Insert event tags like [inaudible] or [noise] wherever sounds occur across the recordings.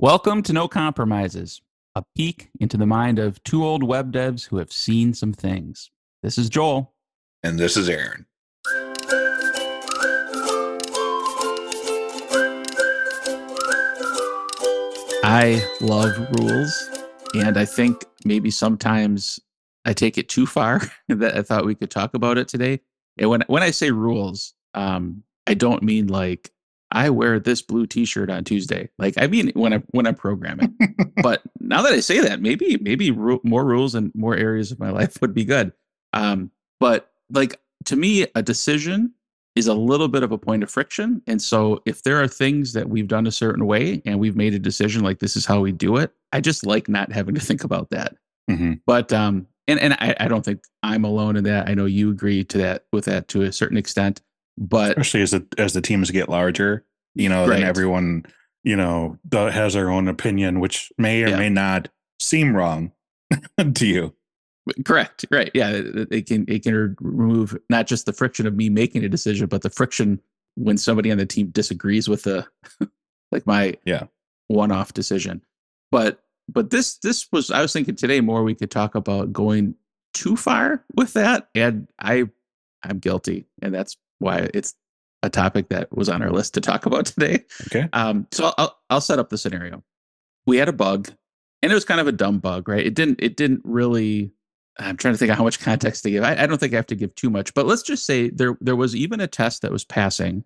Welcome to No Compromises, a peek into the mind of two old web devs who have seen some things. This is Joel. And this is Aaron. I love rules, and I think maybe sometimes I take it too far [laughs] that I thought we could talk about it today. And when when I say rules, um, I don't mean like I wear this blue T-shirt on Tuesday. Like I mean when I when I'm programming. [laughs] but now that I say that, maybe maybe ru- more rules and more areas of my life would be good. Um, but like to me, a decision is a little bit of a point of friction. And so if there are things that we've done a certain way and we've made a decision like this is how we do it, I just like not having to think about that. Mm-hmm. But um, and and I, I don't think I'm alone in that. I know you agree to that with that to a certain extent. But Especially as the as the teams get larger, you know, Right. then everyone, you know, has their own opinion, which may or Yeah. may not seem wrong [laughs] to you. Correct. Right. Yeah. It, it can it can remove not just the friction of me making a decision, but the friction when somebody on the team disagrees with the [laughs] like my Yeah. one off decision. But but this this was I was thinking today more we could talk about going too far with that, and I I'm guilty, and that's why it's a topic that was on our list to talk about [laughs] today. Okay. Um, so I'll I'll set up the scenario. We had a bug, and it was kind of a dumb bug, right? It didn't it didn't really. I'm trying to think of how much context to give. I, I don't think I have to give too much, but let's just say there there was even a test that was passing,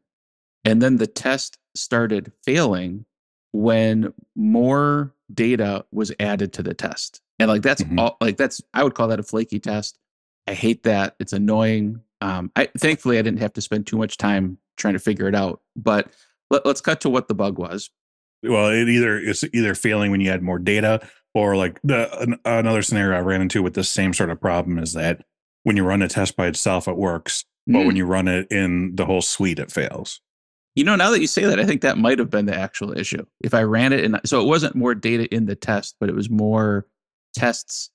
and then the test started failing when more data was added to the test. And like that's Mhm. all like that's I would call that a flaky test. I hate that. It's annoying. Um, I thankfully I didn't have to spend too much time trying to figure it out. But let, let's cut to what the bug was. Well, it either it's either failing when you add more data, or like the an, another scenario I ran into with the same sort of problem is that when you run a test by itself, it works, but Mm. when you run it in the whole suite, it fails. You know, now that you say that, I think that might have been the actual issue. If I ran it and so it wasn't more data in the test, but it was more tests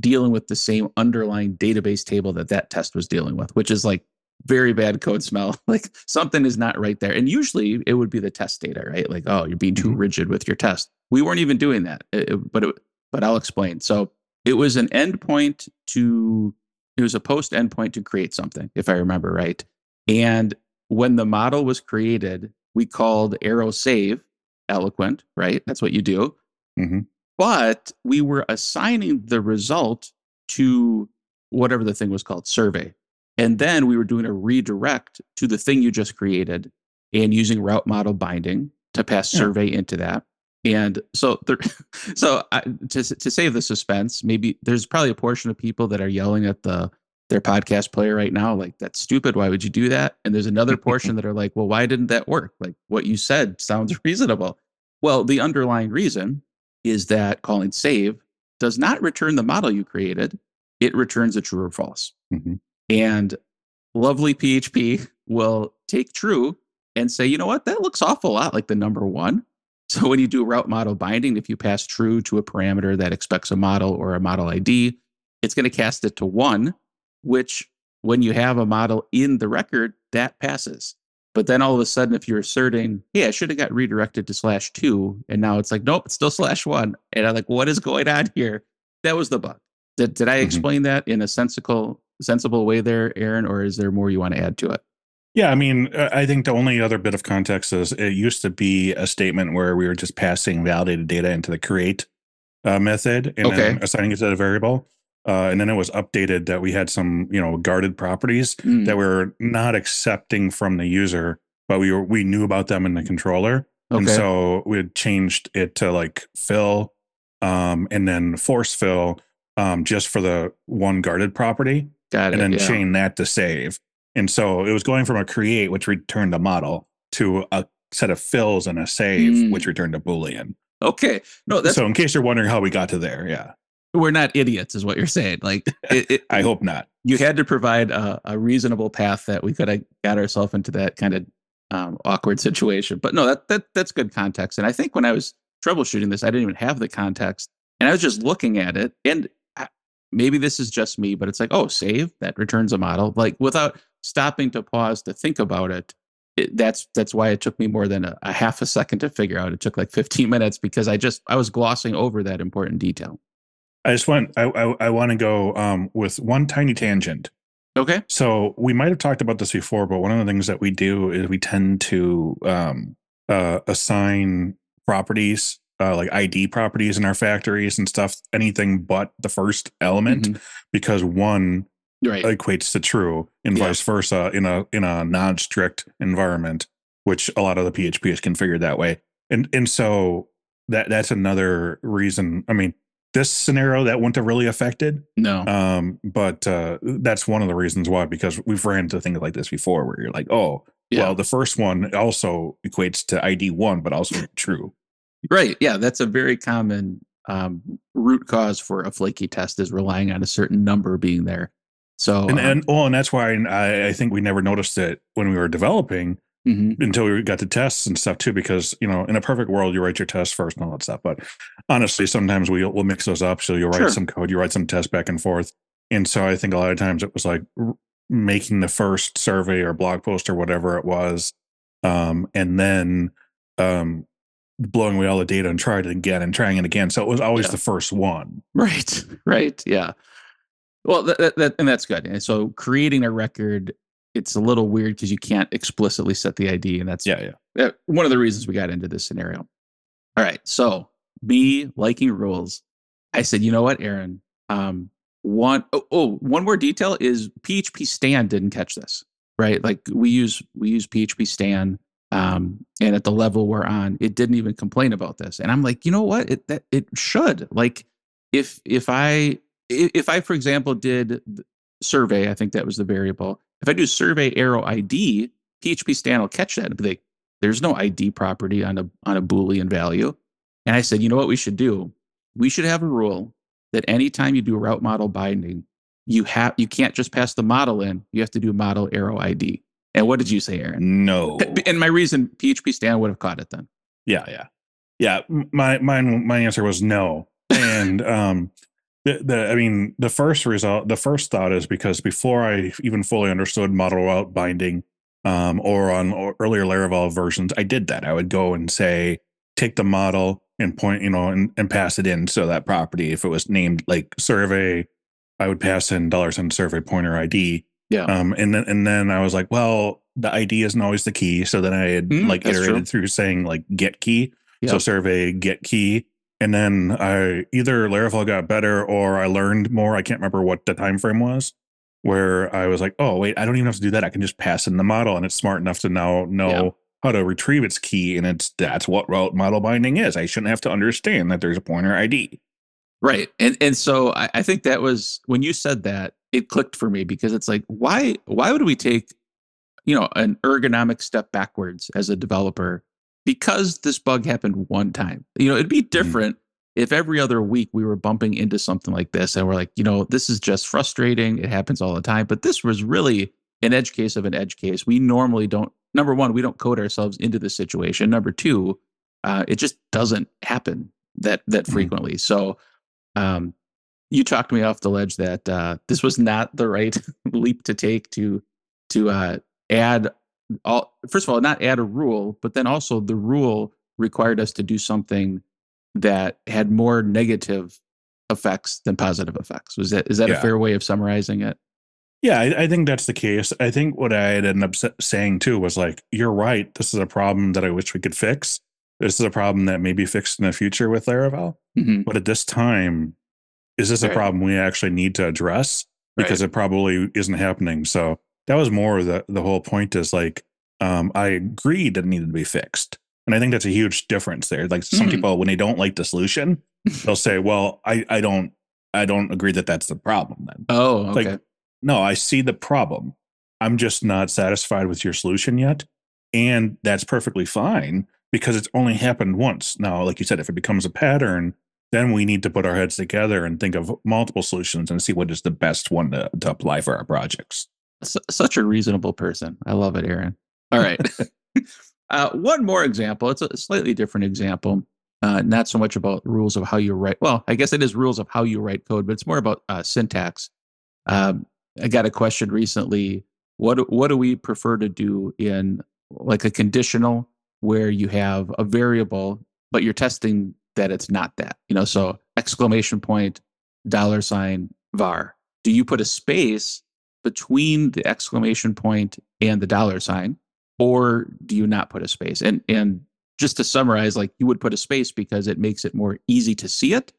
dealing with the same underlying database table that that test was dealing with, which is like very bad code smell. [laughs] Like something is not right there. And usually it would be the test data, right? Like, oh, you're being too Mhm. rigid with your test. We weren't even doing that, It- but it, but I'll explain. So it was an endpoint to it was a post endpoint to create something, if I remember right. And when the model was created, we called arrow save eloquent, right? That's what you do. Mhm. But we were assigning the result to whatever the thing was called, survey. And then we were doing a redirect to the thing you just created and using route model binding to pass Yeah. survey into that. And so, there, [laughs] so I, to to save the suspense, maybe there's probably a portion of people that are yelling at the their podcast player right now, like that's stupid. Why would you do that? And there's another [laughs] portion that are like, well, why didn't that work? Like what you said sounds [laughs] reasonable. Well, the underlying reason is that calling save does not return the model you created; it returns a true or false. Mhm. And lovely PHP will take true and say, you know what, that looks awful lot like the number one. [laughs] So when you do route model binding, if you pass true to a parameter that expects a model or a model ID, it's going to cast it to one, which when you have a model in the record, that passes. But then all of a sudden, if you're asserting, hey, I should have got redirected to slash two, and now it's like, nope, it's still slash one. And I'm like, what is going on here? That was the bug. Did, did I Mhm. explain that in a sensible, sensible way there, Aaron, or is there more you want to add to it? Yeah, I mean, uh, I think the only other bit of context is it used to be a statement where we were just passing validated data into the create uh, method and then Okay. assigning it to the variable. Uh, and then it was updated that we had some, you know, guarded properties Mm, that we were not accepting from the user, but we were we knew about them in the controller. And so we had changed it to like fill um, and then force fill um, just for the one guarded property Got it. and then yeah. chain that to save. And so it was going from a create, which returned a model, to a set of fills and a save, Mm. which returned a Boolean. Okay. No, that's so in case you're wondering how we got to there, yeah, we're not idiots, is what you're saying. Like it, it, [laughs] I hope not. you had to provide a, a reasonable path that we could have got ourselves into that kind of um, awkward situation. But no, that that that's good context. And I think when I was troubleshooting this, I didn't even have the context, and I was just looking at it. And I, maybe this is just me, but it's like, oh, save that returns a model, like without stopping to pause to think about it. it, that's that's why it took me more than a, a half a second to figure out. It took like 15 minutes because I just I was glossing over that important detail. I just want I I, I want to go um, with one tiny tangent. Okay. So we might have talked about this before, but one of the things that we do is we tend to um, uh, assign properties uh, like ID properties in our factories and stuff, anything but the first element, Mhm. because one Right. equates to true and Yeah. vice versa in a in a non-strict environment, which a lot of the PHP is configured that way. And and so that that's another reason. I mean, this scenario that wouldn't have really affected, no. um, but uh, that's one of the reasons why because we've ran into things like this before where you're like, oh, yeah. well, the first one also equates to ID one, but also [laughs] true. Right. Yeah, that's a very common um, root cause for a flaky test is relying on a certain number being there. So And um, and well, and that's why I, I think we never noticed it when we were developing mhm. until we got to tests and stuff too. Because you know, in a perfect world, you write your tests first and all that stuff. But honestly, sometimes we we'll mix those up. So you'll write Sure. some code, you write some tests back and forth. And so I think a lot of times it was like r- making the first survey or blog post or whatever it was, um, and then um, blowing away all the data and trying it again and trying it again. So it was always Yeah. the first one. right, [laughs] right, yeah. Well, that, that and that's good. And so creating a record, it's a little weird because you can't explicitly set the ID, and that's Yeah, yeah. one of the reasons we got into this scenario. All right. So me liking rules. I said, you know what, Aaron? Um, one oh, oh, one more detail is PHP Stan didn't catch this, right? Like we use we use PHP Stan, um, and at the level we're on, it didn't even complain about this. And I'm like, you know what? It that it should. Like if if I i- if I, for example, did survey, I think that was the variable. If I do survey arrow ID, PHP Stan will catch that and be like, there's no ID property on a on a Boolean value. And I said, you know what we should do? We should have a rule that anytime you do route model binding, you have you can't just pass the model in. You have to do model arrow ID. And what did you say, Aaron? No. [laughs] And my reason, PHP Stan would have caught it then. Yeah, yeah, yeah. My mine my answer was no, and um, the the I mean the first result, the first thought is because before I even fully understood model route binding, um, or on or earlier Laravel versions, I did that. I would go and say take the model and point, you know, and, and pass it in. So that property, if it was named like survey, I would pass in dollar sign survey pointer ID. Yeah. Um, and then and then I was like, well, the ID isn't always the key. So then I had Mm, like that's true. iterated through saying like get key. So survey get key. And then I either Laravel got better or I learned more. I can't remember what the time frame was where I was like, oh wait, I don't even have to do that. I can just pass in the model and it's smart enough to now know Yeah. how to retrieve its key. And it's that's what route model binding is. I shouldn't have to understand that there's a pointer ID. Right. And and so I, I think that was when you said that, it clicked for me because it's like, why why would we take, you know, an ergonomic step backwards as a developer because this bug happened one time? You know, it'd be different if every other week we were bumping into something like this and we're like, you know, this is just frustrating. It happens all the time. But this was really an edge case of an edge case. We normally don't number one, we don't code ourselves into the situation. Number two, uh, it just doesn't happen that that Mhm. frequently. So um, you talked me off the ledge that uh, this was not the right [laughs] leap to take to to uh, add all. First of all, not add a rule, but then also the rule required us to do something that had more negative effects than positive effects. Was that is that a fair way of summarizing it? Yeah, I, I think that's the case. I think what I had ended up saying too was like, you're right. This is a problem that I wish we could fix. This is a problem that may be fixed in the future with Laravel. hmm But at this time, is this a problem we actually need to address? Because it probably isn't happening. So that was more the the whole point is like, um, I agreed that it needed to be fixed. And I think that's a huge difference there. Like some Mhm. people, when they don't like the solution, [laughs] they'll say, Well, I, I don't I don't agree that that's the problem then. Oh, Like, okay. No, I see the problem. I'm just not satisfied with your solution yet. And that's perfectly fine because it's only happened once. Now, like you said, if it becomes a pattern, then we need to put our heads together and think of multiple solutions and see what is the best one to, to apply for our projects. S- such a reasonable person. I love it, Aaron. All [laughs] right. [laughs] uh, one more example. It's a slightly different example. Uh, not so much about rules of how you write. Well, I guess it is rules of how you write code, but it's more about uh, syntax. Um, I got a question recently. What what do we prefer to do in like a conditional where you have a variable, but you're testing that it's not that. You know, so exclamation point, dollar sign, var. Do you put a space between the exclamation point and the dollar sign, or do you not put a space? And and just to summarize, like you would put a space because it makes it more easy to see it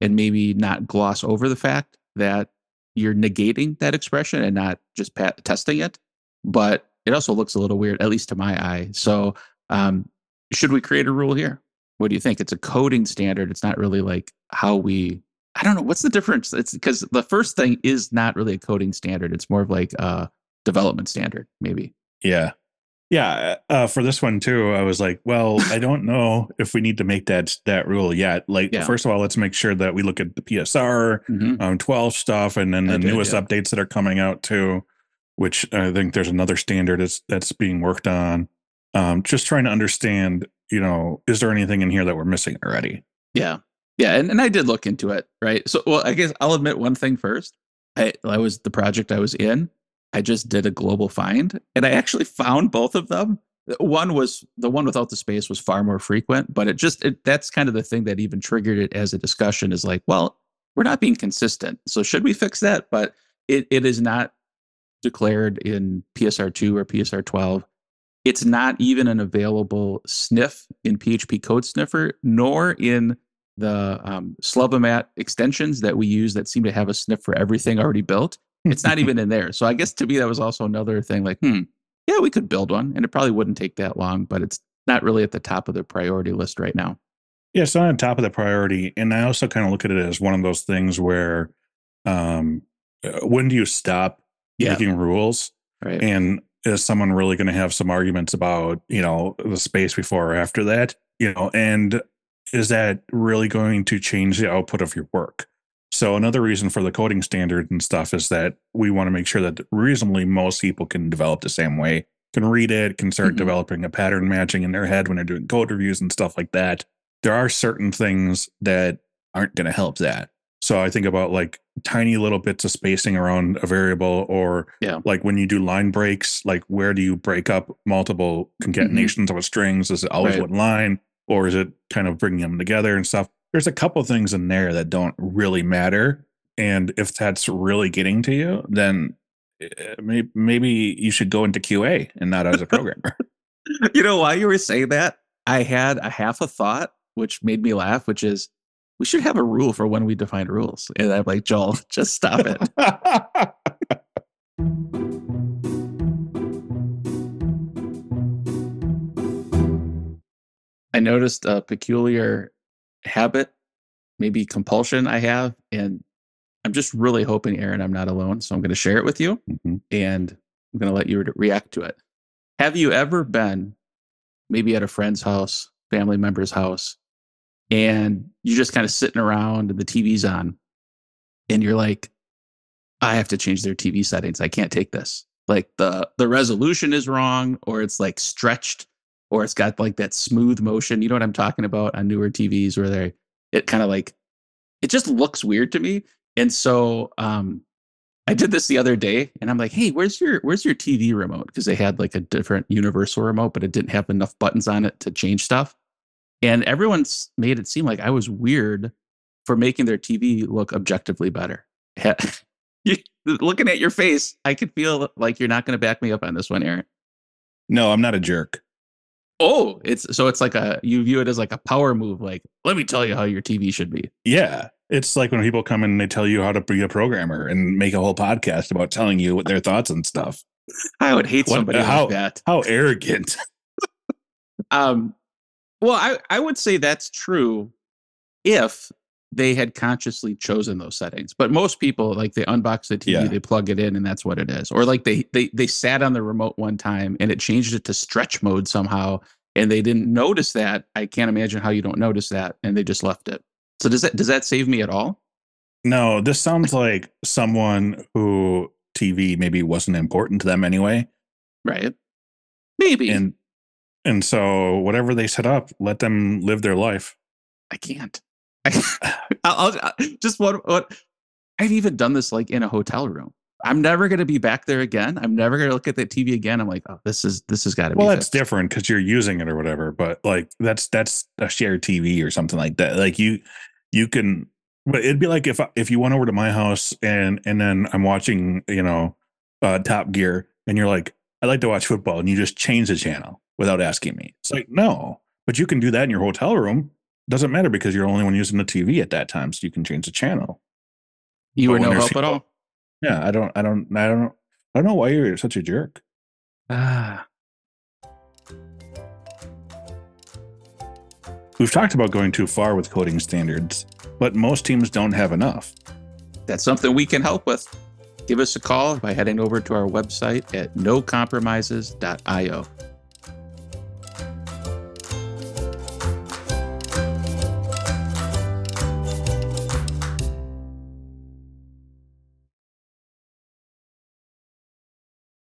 and maybe not gloss over the fact that you're negating that expression and not just pat- testing it. But it also looks a little weird, at least to my eye. So, um, should we create a rule here? What do you think? It's a coding standard. It's not really like how we. I don't know what's the difference. It's because the first thing is not really a coding standard. It's more of like a development standard, maybe. Yeah. Yeah, uh, for this one too, I was like, well, I [laughs] don't know if we need to make that that rule yet. Like, Yeah. first of all, let's make sure that we look at the PSR Mhm. um, 12 stuff and then the did, newest yeah. updates that are coming out too, which I think there's another standard that's that's being worked on. Um, just trying to understand, you know, is there anything in here that we're missing already? Yeah. Yeah. And, and I did look into it. Right. So, well, I guess I'll admit one thing first. I, I was the project I was in. I just did a global find and I actually found both of them. One was the one without the space was far more frequent, but it just, it, that's kind of the thing that even triggered it as a discussion is like, well, we're not being consistent. So should we fix that? But it, it is not declared in PSR2 or PSR12. It's not even an available sniff in PHP Code Sniffer, nor in the um, Slevomat extensions that we use that seem to have a sniff for everything already built. It's not even in there. So I guess to me, that was also another thing like, hmm, yeah, we could build one and it probably wouldn't take that long, but it's not really at the top of the priority list right now. Yeah, it's not on top of the priority. And I also kind of look at it as one of those things where um, uh, when do you stop Yeah. making rules? Right. And is someone really going to have some arguments about, you know, the space before or after that? You know, and is that really going to change the output of your work? So another reason for the coding standard and stuff is that we want to make sure that reasonably most people can develop the same way, can read it, can start Mhm. developing a pattern matching in their head when they're doing code reviews and stuff like that. There are certain things that aren't going to help that. So I think about like tiny little bits of spacing around a variable or Yeah. like when you do line breaks, like where do you break up multiple concatenations of strings? Is it always Right. one line or is it kind of bringing them together and stuff? There's a couple things in there that don't really matter. And if that's really getting to you, then eh, maybe, maybe you should go into QA and not as a [laughs] programmer. you know why you were saying that? I had a half a thought, which made me laugh, which is we should have a rule for when we define rules. And I'm like, Joel, just stop it. [laughs] I noticed a peculiar habit, maybe compulsion I have, and I'm just really hoping, Aaron, I'm not alone. So I'm going to share it with you Mhm. and I'm going to let you re- react to it. Have you ever been maybe at a friend's house, family member's house, and you're just kind of sitting around and the TV's on, and you're like, I have to change their TV settings. I can't take this. Like the the resolution is wrong, or it's like stretched, or it's got like that smooth motion. You know what I'm talking about on newer TVs where they it kind of like it just looks weird to me. And so um I did this the other day and I'm like, hey, where's your where's your TV remote? Because they had like a different universal remote, but it didn't have enough buttons on it to change stuff. And everyone's made it seem like I was weird for making their TV look objectively better. [laughs] Looking at your face, I could feel like you're not going to back me up on this one, Aaron. no, I'm not a jerk. Oh, it's so it's like a you view it as like a power move. Like, let me tell you how your TV should be. Yeah. It's like when people come in and they tell you how to be a programmer and make a whole podcast about telling you what their thoughts and stuff. I would hate What- somebody how- like that. How arrogant. [laughs] Um, well, I, I would say that's true if they had consciously chosen those settings. But most people, like they unbox the TV, Yeah. they plug it in, and that's what it is. Or like they they they sat on the remote one time and it changed it to stretch mode somehow, and they didn't notice that. I can't imagine how you don't notice that, and they just left it. So does that does that save me at all? No, this sounds like someone who TV maybe wasn't important to them anyway. Right? Maybe. And and so whatever they set up, let them live their life. I can't. I, [laughs] I'll, I'll just what what I've even done this like in a hotel room. I'm never going to be back there again. I'm never going to look at that TV again. I'm like, oh, this is this has got to well, be. Well, that's fixed. different because you're using it or whatever. But like that's that's a shared TV or something like that. Like you you can, but it'd be like if if you went over to my house and and then I'm watching you know uh, Top Gear and you're like, I like to watch football, and you just change the channel without asking me. It's like no, but you can do that in your hotel room. Doesn't matter because you're the only one using the TV at that time, so you can change the channel. You but were no help at all. Yeah, I don't, I don't, I don't, I don't know why you're such a jerk. Ah, We've talked about going too far with coding standards, but most teams don't have enough. that's something we can help with. Give us a call by heading over to our website at nocompromises.io.